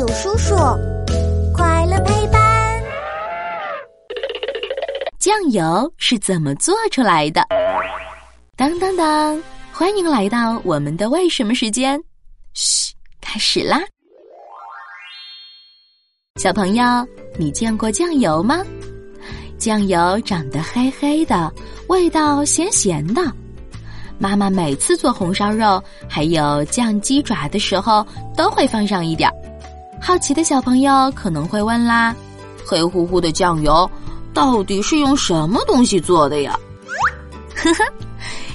有叔叔，快乐陪伴。酱油是怎么做出来的？当当当！欢迎来到我们的为什么时间。嘘，开始啦！小朋友，你见过酱油吗？酱油长得黑黑的，味道咸咸的。妈妈每次做红烧肉还有酱鸡爪的时候，都会放上一点儿。好奇的小朋友可能会问啦：黑乎乎的酱油到底是用什么东西做的呀？呵呵，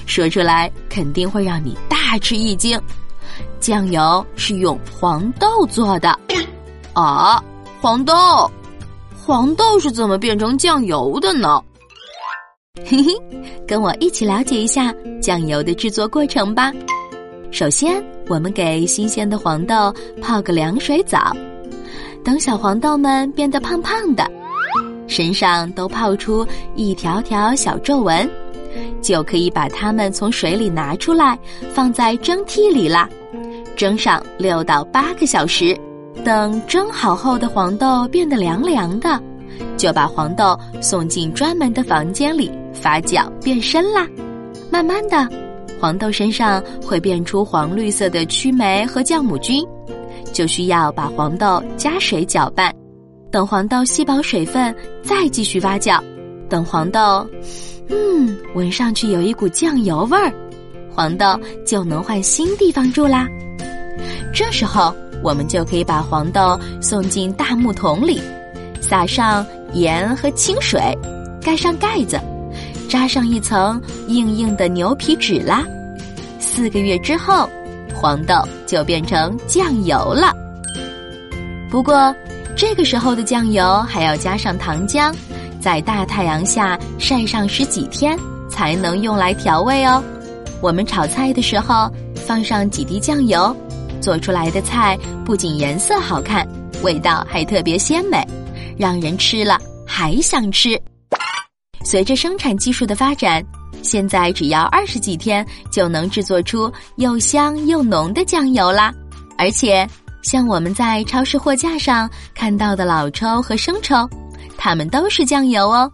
说出来肯定会让你大吃一惊。酱油是用黄豆做的。啊，黄豆。黄豆是怎么变成酱油的呢？嘿嘿，跟我一起了解一下酱油的制作过程吧。首先，我们给新鲜的黄豆泡个凉水澡，等小黄豆们变得胖胖的，身上都泡出一条条小皱纹，就可以把它们从水里拿出来，放在蒸屉里啦，蒸上六到八个小时。等蒸好后的黄豆变得凉凉的，就把黄豆送进专门的房间里发酵变深啦。慢慢的，黄豆身上会变出黄绿色的曲霉和酵母菌，就需要把黄豆加水搅拌。等黄豆吸饱水分，再继续发酵。等黄豆，嗯，闻上去有一股酱油味儿，黄豆就能换新地方住啦。这时候。我们就可以把黄豆送进大木桶里，撒上盐和清水，盖上盖子，扎上一层硬硬的牛皮纸啦。四个月之后，黄豆就变成酱油了。不过，这个时候的酱油还要加上糖浆，在大太阳下晒上十几天，才能用来调味哦。我们炒菜的时候，放上几滴酱油。做出来的菜不仅颜色好看，味道还特别鲜美，让人吃了还想吃。随着生产技术的发展，现在只要二十几天就能制作出又香又浓的酱油啦。而且，像我们在超市货架上看到的老抽和生抽，它们都是酱油哦。